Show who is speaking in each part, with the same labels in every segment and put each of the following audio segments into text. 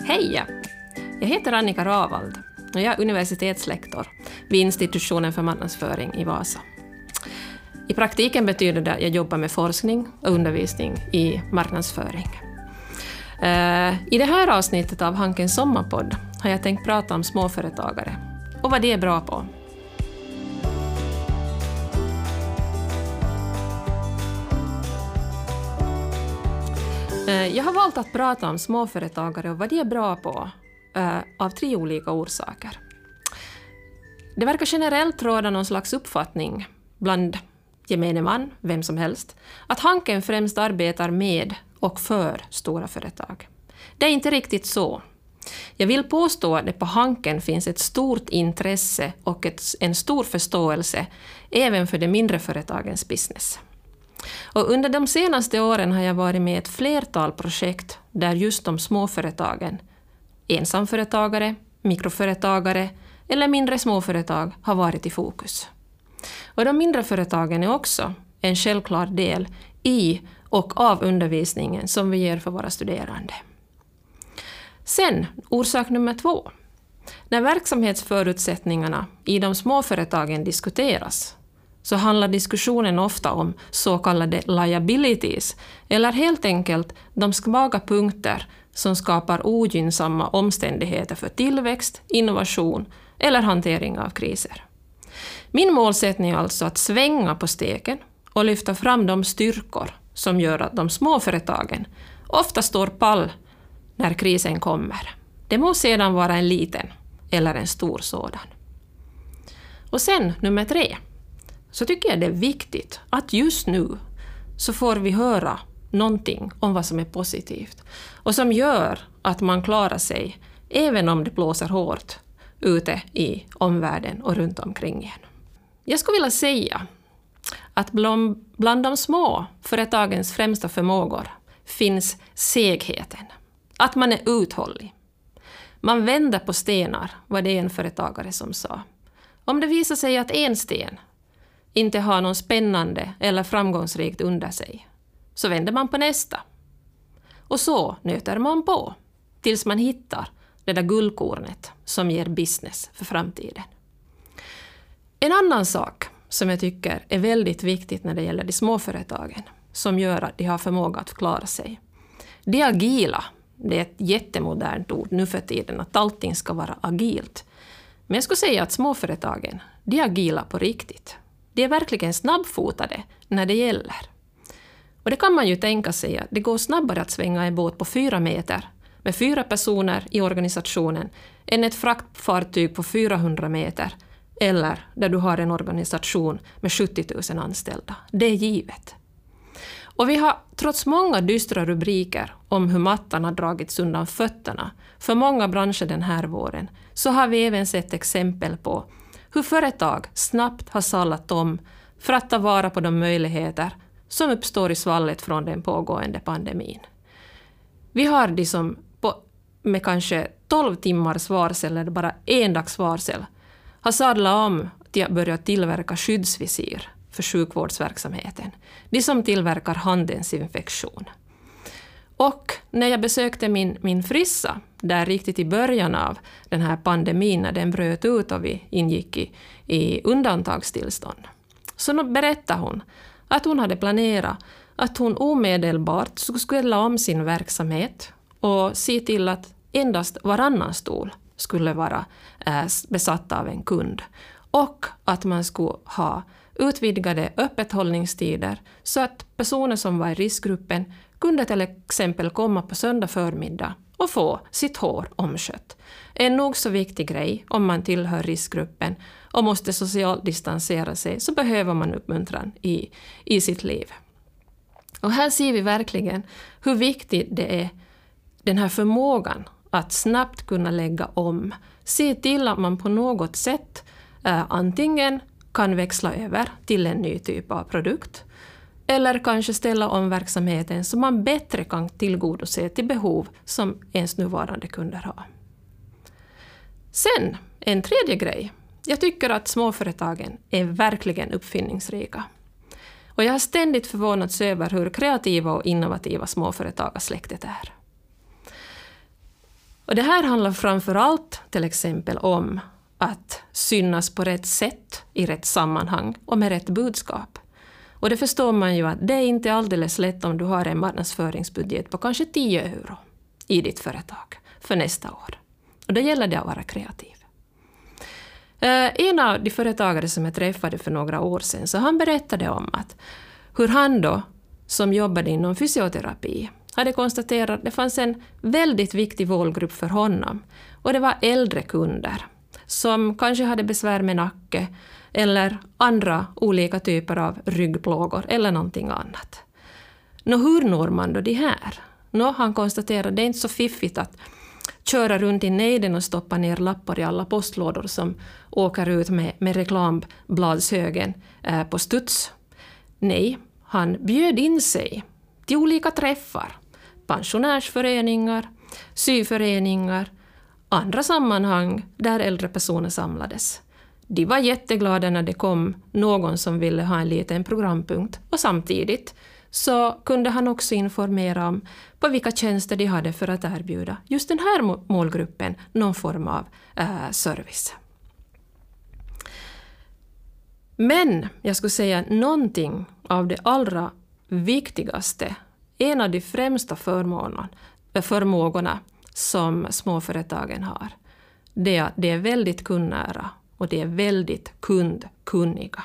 Speaker 1: Hej! Jag heter Annika Ravald och jag är universitetslektor vid institutionen för marknadsföring i Vasa. I praktiken betyder det att jag jobbar med forskning och undervisning i marknadsföring. Eh, I det här avsnittet av Hankens sommarpodd har jag tänkt prata om småföretagare och vad de är bra på. Eh, jag har valt att prata om småföretagare och vad de är bra på eh, av tre olika orsaker. Det verkar generellt råda någon slags uppfattning bland gemene man, vem som helst, att Hanken främst arbetar med och för stora företag. Det är inte riktigt så. Jag vill påstå att det på Hanken finns ett stort intresse och ett, en stor förståelse även för de mindre företagens business. Och under de senaste åren har jag varit med i ett flertal projekt där just de små företagen, ensamföretagare, mikroföretagare eller mindre småföretag har varit i fokus. Och de mindre företagen är också en självklar del i och av undervisningen som vi ger för våra studerande. Sen, orsak nummer två. När verksamhetsförutsättningarna i de små företagen diskuteras så handlar diskussionen ofta om så kallade liabilities, eller helt enkelt de svaga punkter som skapar ogynnsamma omständigheter för tillväxt, innovation eller hantering av kriser. Min målsättning är alltså att svänga på steken och lyfta fram de styrkor som gör att de små företagen ofta står pall när krisen kommer. Det må sedan vara en liten eller en stor sådan. Och sen nummer tre, så tycker jag det är viktigt att just nu så får vi höra någonting om vad som är positivt och som gör att man klarar sig även om det blåser hårt ute i omvärlden och runt omkring en. Jag skulle vilja säga att bland, bland de små företagens främsta förmågor finns segheten. Att man är uthållig. Man vänder på stenar, var det en företagare som sa. Om det visar sig att en sten inte har någon spännande eller framgångsrikt under sig, så vänder man på nästa. Och så nöter man på, tills man hittar det där guldkornet som ger business för framtiden. En annan sak som jag tycker är väldigt viktigt när det gäller de små företagen, som gör att de har förmåga att klara sig. De agila, det är ett jättemodernt ord nu för tiden, att allting ska vara agilt. Men jag skulle säga att småföretagen, de är agila på riktigt. De är verkligen snabbfotade när det gäller. Och det kan man ju tänka sig att det går snabbare att svänga en båt på fyra meter med fyra personer i organisationen än ett fraktfartyg på 400 meter eller där du har en organisation med 70 000 anställda. Det är givet. Och vi har trots många dystra rubriker om hur mattan har dragits undan fötterna för många branscher den här våren, så har vi även sett exempel på hur företag snabbt har sadlat om för att ta vara på de möjligheter som uppstår i svallet från den pågående pandemin. Vi har de som på, med kanske 12 timmars varsel eller bara en dags varsel har sadlat om till att börja tillverka skyddsvisir för sjukvårdsverksamheten. De som tillverkar handdesinfektion. Och när jag besökte min, min frissa, där riktigt i början av den här pandemin, när den bröt ut och vi ingick i, i undantagstillstånd, så berättade hon att hon hade planerat att hon omedelbart skulle ställa om sin verksamhet och se till att endast varannan stol skulle vara äh, besatt av en kund. Och att man skulle ha utvidgade öppethållningstider så att personer som var i riskgruppen kunde till exempel komma på söndag förmiddag och få sitt hår omskött. En nog så viktig grej om man tillhör riskgruppen och måste socialt distansera sig så behöver man uppmuntran i, i sitt liv. Och här ser vi verkligen hur viktigt det är, den här förmågan att snabbt kunna lägga om. Se till att man på något sätt äh, antingen kan växla över till en ny typ av produkt eller kanske ställa om verksamheten så man bättre kan tillgodose till behov som ens nuvarande kunder har. Sen, en tredje grej. Jag tycker att småföretagen är verkligen uppfinningsrika. Och jag har ständigt förvånats över hur kreativa och innovativa småföretagarsläktet är. Och det här handlar framför allt till exempel om att synas på rätt sätt, i rätt sammanhang och med rätt budskap. Och det förstår man ju att det är inte alldeles lätt om du har en marknadsföringsbudget på kanske 10 euro i ditt företag för nästa år. Och då gäller det att vara kreativ. Eh, en av de företagare som jag träffade för några år sedan, så han berättade om att hur han då, som jobbade inom fysioterapi, hade konstaterat att det fanns en väldigt viktig målgrupp för honom. Och det var äldre kunder som kanske hade besvär med nacke eller andra olika typer av ryggplågor eller någonting annat. Nå, hur når man då de här? Nå, han konstaterar att det är inte så fiffigt att köra runt i nejden och stoppa ner lappar i alla postlådor som åker ut med, med reklambladshögen eh, på studs. Nej, han bjöd in sig till olika träffar. Pensionärsföreningar, syföreningar, andra sammanhang där äldre personer samlades. De var jätteglada när det kom någon som ville ha en liten programpunkt och samtidigt så kunde han också informera om på vilka tjänster de hade för att erbjuda just den här målgruppen någon form av eh, service. Men jag skulle säga någonting av det allra viktigaste, en av de främsta förmågorna som småföretagen har, det är att de är väldigt kundnära och de är väldigt kundkunniga.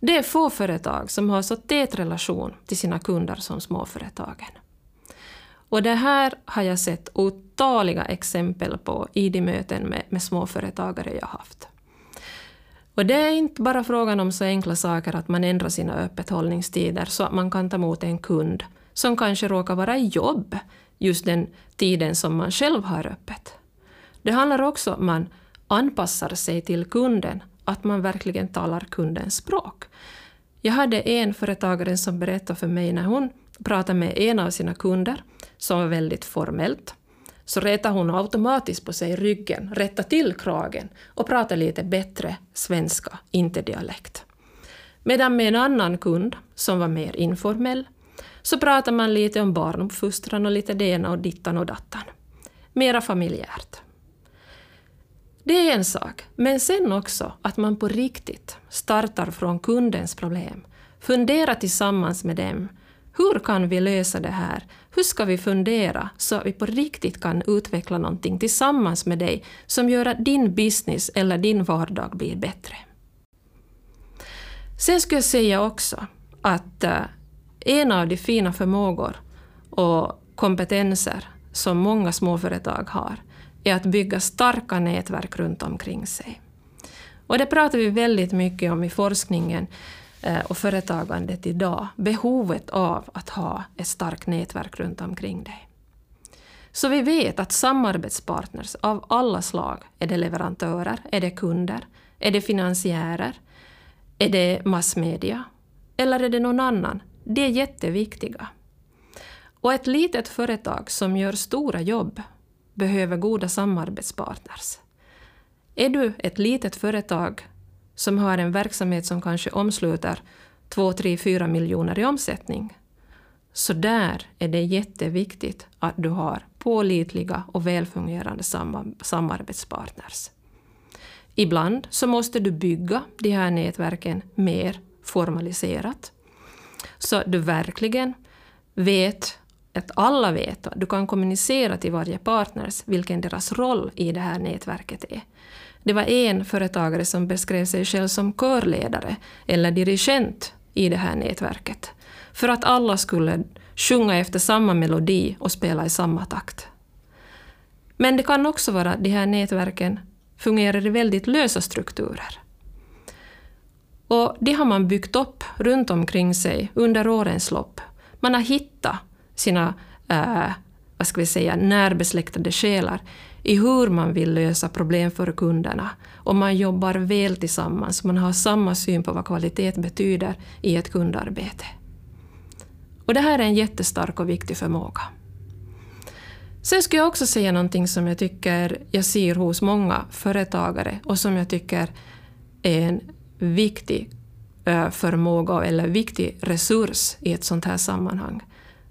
Speaker 1: Det är få företag som har så tät relation till sina kunder som småföretagen. Och det här har jag sett otaliga exempel på i de möten med, med småföretagare jag haft. Och det är inte bara frågan om så enkla saker att man ändrar sina öppethållningstider så att man kan ta emot en kund som kanske råkar vara i jobb just den tiden som man själv har öppet. Det handlar också om att man anpassar sig till kunden att man verkligen talar kundens språk. Jag hade en företagare som berättade för mig när hon pratade med en av sina kunder, som var väldigt formellt, så rätade hon automatiskt på sig ryggen, rättade till kragen och pratade lite bättre svenska, inte dialekt. Medan med en annan kund, som var mer informell, så pratade man lite om barnuppfostran och lite det ena och dittan och dattan. Mera familjärt. Det är en sak, men sen också att man på riktigt startar från kundens problem. Fundera tillsammans med dem. Hur kan vi lösa det här? Hur ska vi fundera så att vi på riktigt kan utveckla någonting tillsammans med dig som gör att din business eller din vardag blir bättre? Sen skulle jag säga också att eh, en av de fina förmågor och kompetenser som många småföretag har är att bygga starka nätverk runt omkring sig. Och det pratar vi väldigt mycket om i forskningen eh, och företagandet idag. Behovet av att ha ett starkt nätverk runt omkring dig. Så vi vet att samarbetspartners av alla slag, är det leverantörer, är det kunder, är det finansiärer, är det massmedia eller är det någon annan? Det är jätteviktiga. Och ett litet företag som gör stora jobb behöver goda samarbetspartners. Är du ett litet företag som har en verksamhet som kanske omsluter 2, 3, 4 miljoner i omsättning, så där är det jätteviktigt att du har pålitliga och välfungerande samarbetspartners. Ibland så måste du bygga de här nätverken mer formaliserat, så att du verkligen vet att alla vet att du kan kommunicera till varje partners vilken deras roll i det här nätverket är. Det var en företagare som beskrev sig själv som körledare eller dirigent i det här nätverket. För att alla skulle sjunga efter samma melodi och spela i samma takt. Men det kan också vara att de här nätverken fungerar i väldigt lösa strukturer. Och det har man byggt upp runt omkring sig under årens lopp. Man har hittat sina eh, vad ska vi säga, närbesläktade själar i hur man vill lösa problem för kunderna. Och man jobbar väl tillsammans, man har samma syn på vad kvalitet betyder i ett kundarbete. Och det här är en jättestark och viktig förmåga. Sen skulle jag också säga någonting som jag tycker jag ser hos många företagare och som jag tycker är en viktig eh, förmåga eller viktig resurs i ett sånt här sammanhang.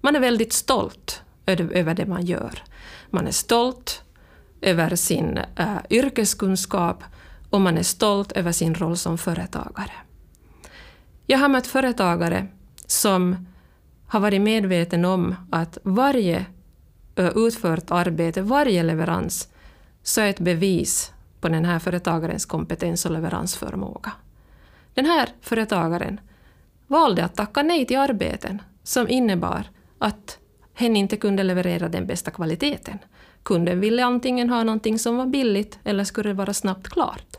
Speaker 1: Man är väldigt stolt över det man gör. Man är stolt över sin uh, yrkeskunskap och man är stolt över sin roll som företagare. Jag har mött företagare som har varit medveten om att varje utfört arbete, varje leverans, så är ett bevis på den här företagarens kompetens och leveransförmåga. Den här företagaren valde att tacka nej till arbeten som innebar att hen inte kunde leverera den bästa kvaliteten. Kunden ville antingen ha någonting som var billigt eller skulle vara snabbt klart.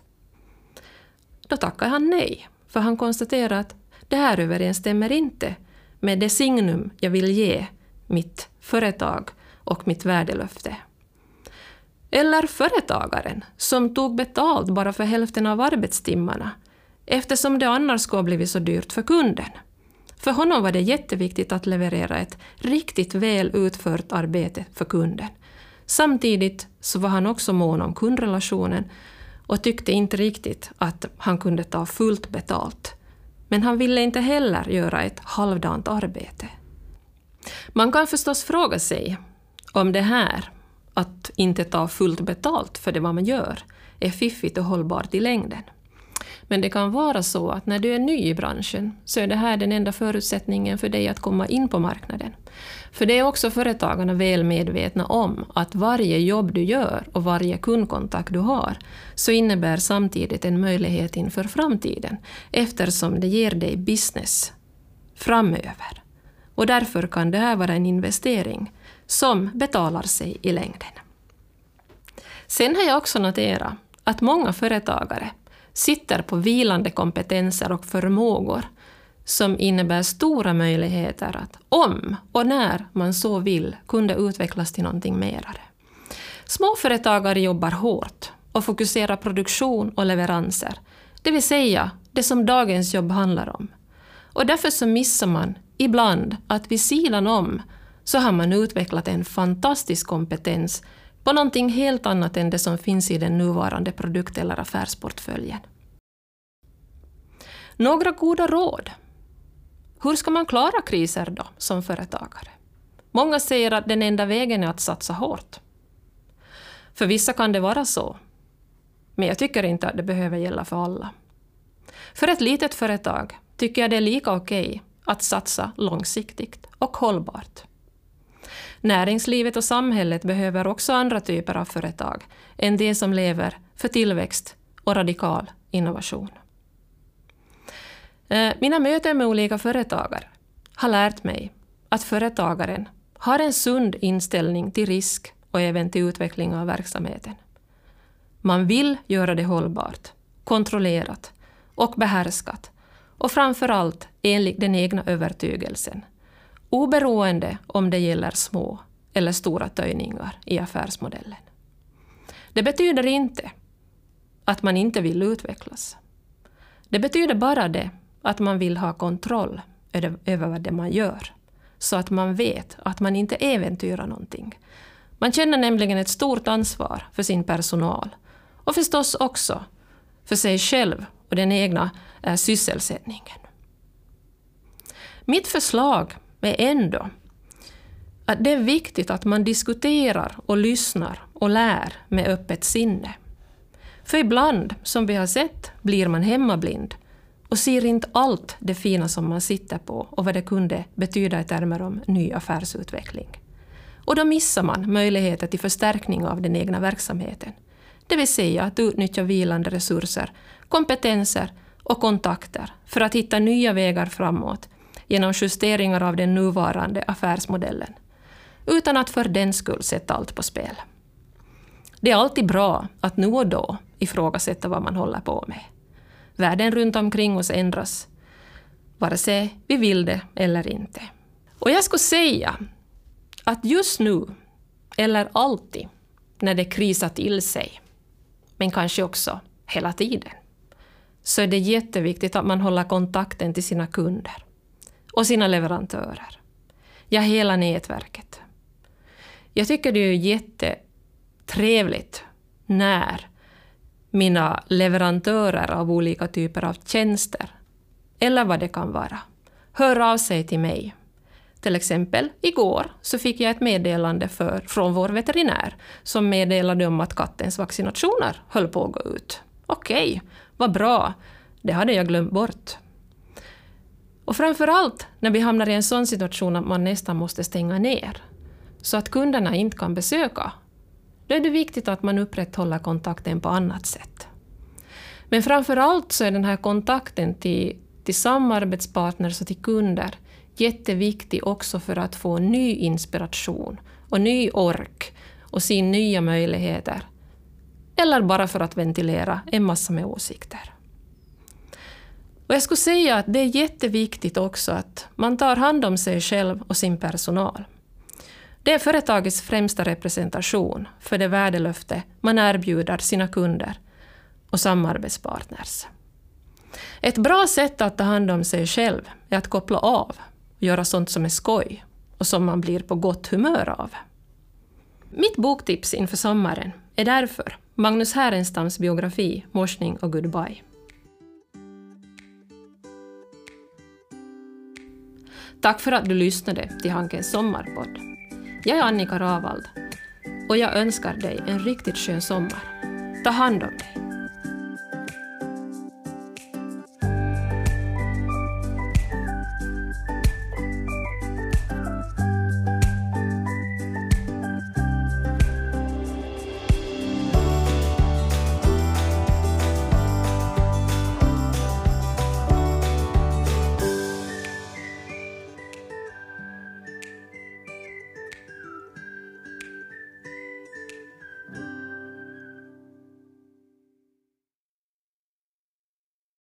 Speaker 1: Då tackade han nej, för han konstaterade att det här överensstämmer inte med det signum jag vill ge mitt företag och mitt värdelöfte. Eller företagaren som tog betalt bara för hälften av arbetstimmarna eftersom det annars skulle ha blivit så dyrt för kunden. För honom var det jätteviktigt att leverera ett riktigt väl utfört arbete för kunden. Samtidigt så var han också mån om kundrelationen och tyckte inte riktigt att han kunde ta fullt betalt. Men han ville inte heller göra ett halvdant arbete. Man kan förstås fråga sig om det här, att inte ta fullt betalt för det man gör, är fiffigt och hållbart i längden. Men det kan vara så att när du är ny i branschen så är det här den enda förutsättningen för dig att komma in på marknaden. För det är också företagarna väl medvetna om att varje jobb du gör och varje kundkontakt du har så innebär samtidigt en möjlighet inför framtiden eftersom det ger dig business framöver. Och därför kan det här vara en investering som betalar sig i längden. Sen har jag också noterat att många företagare sitter på vilande kompetenser och förmågor som innebär stora möjligheter att, om och när man så vill, kunde utvecklas till någonting merare. Småföretagare jobbar hårt och fokuserar produktion och leveranser, det vill säga det som dagens jobb handlar om. Och därför så missar man ibland att vid sidan om så har man utvecklat en fantastisk kompetens på någonting helt annat än det som finns i den nuvarande produkt eller affärsportföljen. Några goda råd. Hur ska man klara kriser då som företagare? Många säger att den enda vägen är att satsa hårt. För vissa kan det vara så. Men jag tycker inte att det behöver gälla för alla. För ett litet företag tycker jag det är lika okej okay att satsa långsiktigt och hållbart. Näringslivet och samhället behöver också andra typer av företag än de som lever för tillväxt och radikal innovation. Eh, mina möten med olika företagare har lärt mig att företagaren har en sund inställning till risk och även till utveckling av verksamheten. Man vill göra det hållbart, kontrollerat och behärskat och framför allt enligt den egna övertygelsen oberoende om det gäller små eller stora töjningar i affärsmodellen. Det betyder inte att man inte vill utvecklas. Det betyder bara det att man vill ha kontroll över vad det man gör, så att man vet att man inte äventyrar någonting. Man känner nämligen ett stort ansvar för sin personal och förstås också för sig själv och den egna eh, sysselsättningen. Mitt förslag men ändå att det är viktigt att man diskuterar och lyssnar och lär med öppet sinne. För ibland, som vi har sett, blir man hemmablind och ser inte allt det fina som man sitter på och vad det kunde betyda i termer om ny affärsutveckling. Och då missar man möjligheter till förstärkning av den egna verksamheten. Det vill säga att utnyttja vilande resurser, kompetenser och kontakter för att hitta nya vägar framåt genom justeringar av den nuvarande affärsmodellen, utan att för den skull sätta allt på spel. Det är alltid bra att nu och då ifrågasätta vad man håller på med. Världen runt omkring oss ändras, vare sig vi vill det eller inte. Och jag skulle säga att just nu, eller alltid, när det krisar till sig, men kanske också hela tiden, så är det jätteviktigt att man håller kontakten till sina kunder och sina leverantörer. Ja, hela nätverket. Jag tycker det är jättetrevligt när mina leverantörer av olika typer av tjänster, eller vad det kan vara, hör av sig till mig. Till exempel igår så fick jag ett meddelande för, från vår veterinär som meddelade om att kattens vaccinationer höll på att gå ut. Okej, vad bra. Det hade jag glömt bort. Och framför allt när vi hamnar i en sån situation att man nästan måste stänga ner så att kunderna inte kan besöka, då är det viktigt att man upprätthåller kontakten på annat sätt. Men framför allt så är den här kontakten till, till samarbetspartners och till kunder jätteviktig också för att få ny inspiration och ny ork och se nya möjligheter. Eller bara för att ventilera en massa med åsikter. Och jag skulle säga att det är jätteviktigt också att man tar hand om sig själv och sin personal. Det är företagets främsta representation för det värdelöfte man erbjuder sina kunder och samarbetspartners. Ett bra sätt att ta hand om sig själv är att koppla av och göra sånt som är skoj och som man blir på gott humör av. Mitt boktips inför sommaren är därför Magnus Härenstams biografi Morsning och Goodbye. Tack för att du lyssnade till Hankens sommarpodd. Jag är Annika Ravald och jag önskar dig en riktigt skön sommar. Ta hand om dig.